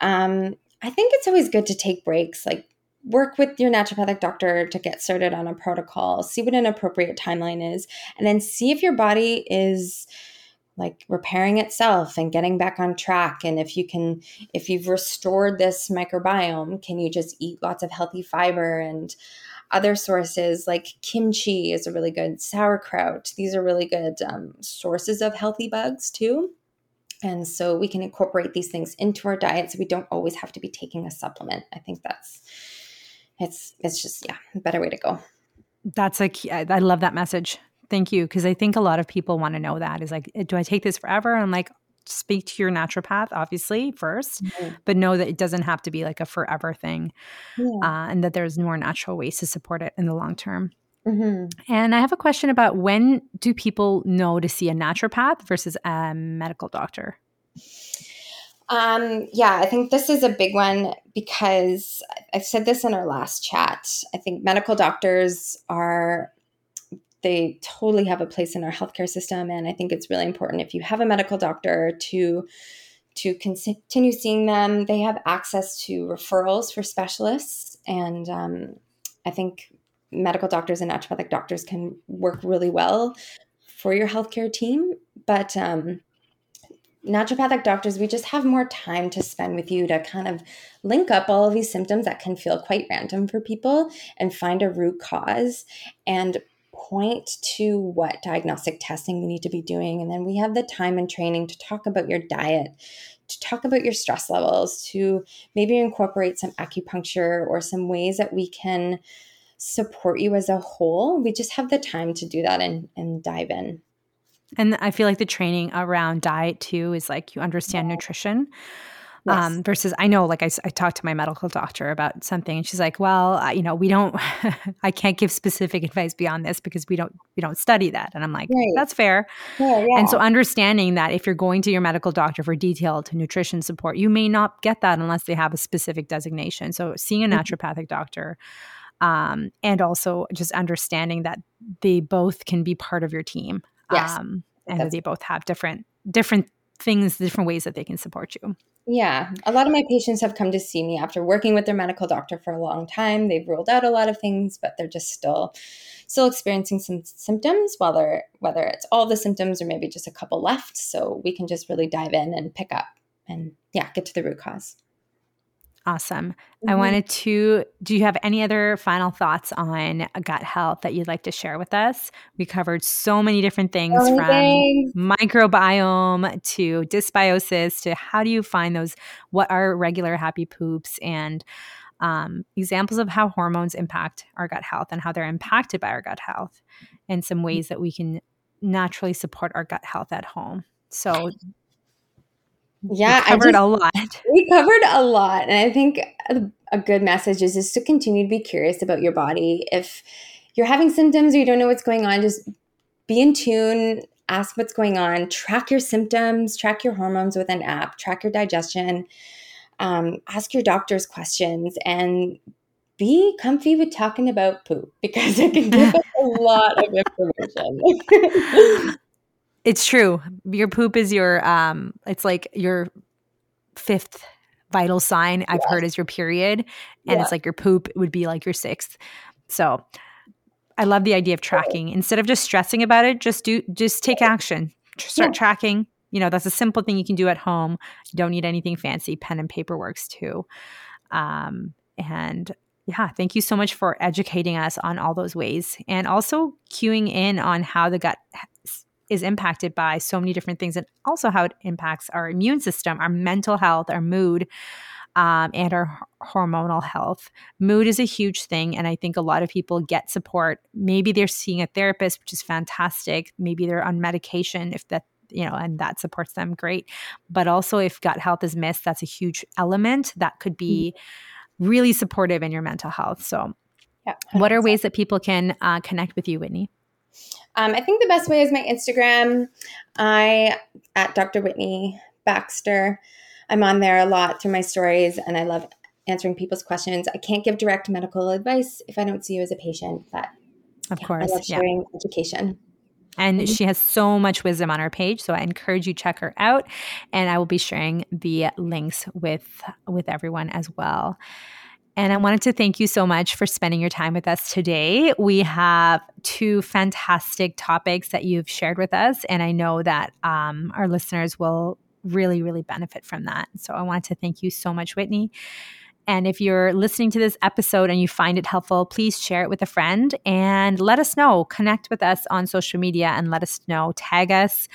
A: Um, i think it's always good to take breaks like work with your naturopathic doctor to get started on a protocol see what an appropriate timeline is and then see if your body is like repairing itself and getting back on track and if you can if you've restored this microbiome can you just eat lots of healthy fiber and other sources like kimchi is a really good sauerkraut. These are really good um, sources of healthy bugs too. And so we can incorporate these things into our diet so we don't always have to be taking a supplement. I think that's it's it's just yeah, a better way to go.
B: That's like I love that message. Thank you because I think a lot of people want to know that is like do I take this forever? I'm like speak to your naturopath, obviously, 1st mm-hmm. but know that it doesn't have to be like a forever thing yeah. uh, and that there's more natural ways to support it in the long term. Mm-hmm. And I have a question about when do people know to see a naturopath versus a medical doctor?
A: Um, yeah, I think this is a big one because I said this in our last chat. I think medical doctors are they totally have a place in our healthcare system. And I think it's really important if you have a medical doctor to to continue seeing them. They have access to referrals for specialists, and um, I think medical doctors and naturopathic doctors can work really well for your healthcare team. But um, naturopathic doctors, we just have more time to spend with you to kind of link up all of these symptoms that can feel quite random for people and find a root cause and point to what diagnostic testing we need to be doing. And then we have the time and training to talk about your diet, to talk about your stress levels, to maybe incorporate some acupuncture or some ways that we can support you as a whole. We just have the time to do that and, and dive in.
B: And I feel like the training around diet too is like you understand nutrition. Yes. Um, versus I know, like I, I talked to my medical doctor about something, and she's like, "Well, uh, you know, we don't, I can't give specific advice beyond this because we don't, we don't study that." And I'm like, right. "That's fair." Yeah, yeah. And so understanding that if you're going to your medical doctor for detailed nutrition support, you may not get that unless they have a specific designation. So seeing a mm-hmm. naturopathic doctor um, and also just understanding that they both can be part of your team yes. um, and that they both have different different things different ways that they can support you
A: yeah a lot of my patients have come to see me after working with their medical doctor for a long time. They've ruled out a lot of things but they're just still still experiencing some symptoms whether whether it's all the symptoms or maybe just a couple left. So we can just really dive in and pick up and yeah get to the root cause
B: Awesome. Mm-hmm. I wanted to. Do you have any other final thoughts on gut health that you'd like to share with us? We covered so many different things from microbiome to dysbiosis to how do you find those, what are regular happy poops, and um, examples of how hormones impact our gut health and how they're impacted by our gut health, and some ways that we can naturally support our gut health at home. So
A: yeah,
B: we covered just, a lot.
A: We covered a lot, and I think a, a good message is just to continue to be curious about your body. If you're having symptoms or you don't know what's going on, just be in tune. Ask what's going on. Track your symptoms. Track your hormones with an app. Track your digestion. Um, ask your doctors questions and be comfy with talking about poop because it can give us a lot of information.
B: It's true. Your poop is your um it's like your fifth vital sign I've heard is your period and yeah. it's like your poop would be like your sixth. So I love the idea of tracking. Instead of just stressing about it, just do just take action. Start yeah. tracking. You know, that's a simple thing you can do at home. You don't need anything fancy. Pen and paper works too. Um, and yeah, thank you so much for educating us on all those ways and also cueing in on how the gut is impacted by so many different things and also how it impacts our immune system, our mental health, our mood. Um, and our hormonal health. Mood is a huge thing. And I think a lot of people get support. Maybe they're seeing a therapist, which is fantastic. Maybe they're on medication if that you know, and that supports them, great. But also, if gut health is missed, that's a huge element that could be mm-hmm. really supportive in your mental health. So, yeah, what are ways that people can uh, connect with you, Whitney?
A: Um, I think the best way is my Instagram. I at Dr. Whitney Baxter. I'm on there a lot through my stories, and I love answering people's questions. I can't give direct medical advice if I don't see you as a patient, but
B: of yeah, course,
A: I love sharing yeah. education.
B: And she has so much wisdom on her page, so I encourage you check her out. And I will be sharing the links with with everyone as well. And I wanted to thank you so much for spending your time with us today. We have two fantastic topics that you've shared with us, and I know that um, our listeners will really, really benefit from that. So I want to thank you so much, Whitney. And if you're listening to this episode and you find it helpful, please share it with a friend and let us know. Connect with us on social media and let us know. Tag us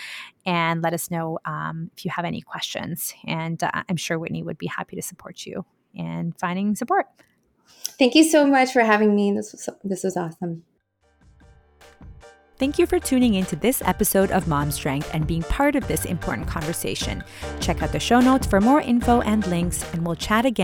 B: and let us know um, if you have any questions. And uh, I'm sure Whitney would be happy to support you and finding support.
A: Thank you so much for having me. This was this was awesome.
B: Thank you for tuning into this episode of Mom Strength and being part of this important conversation. Check out the show notes for more info and links, and we'll chat again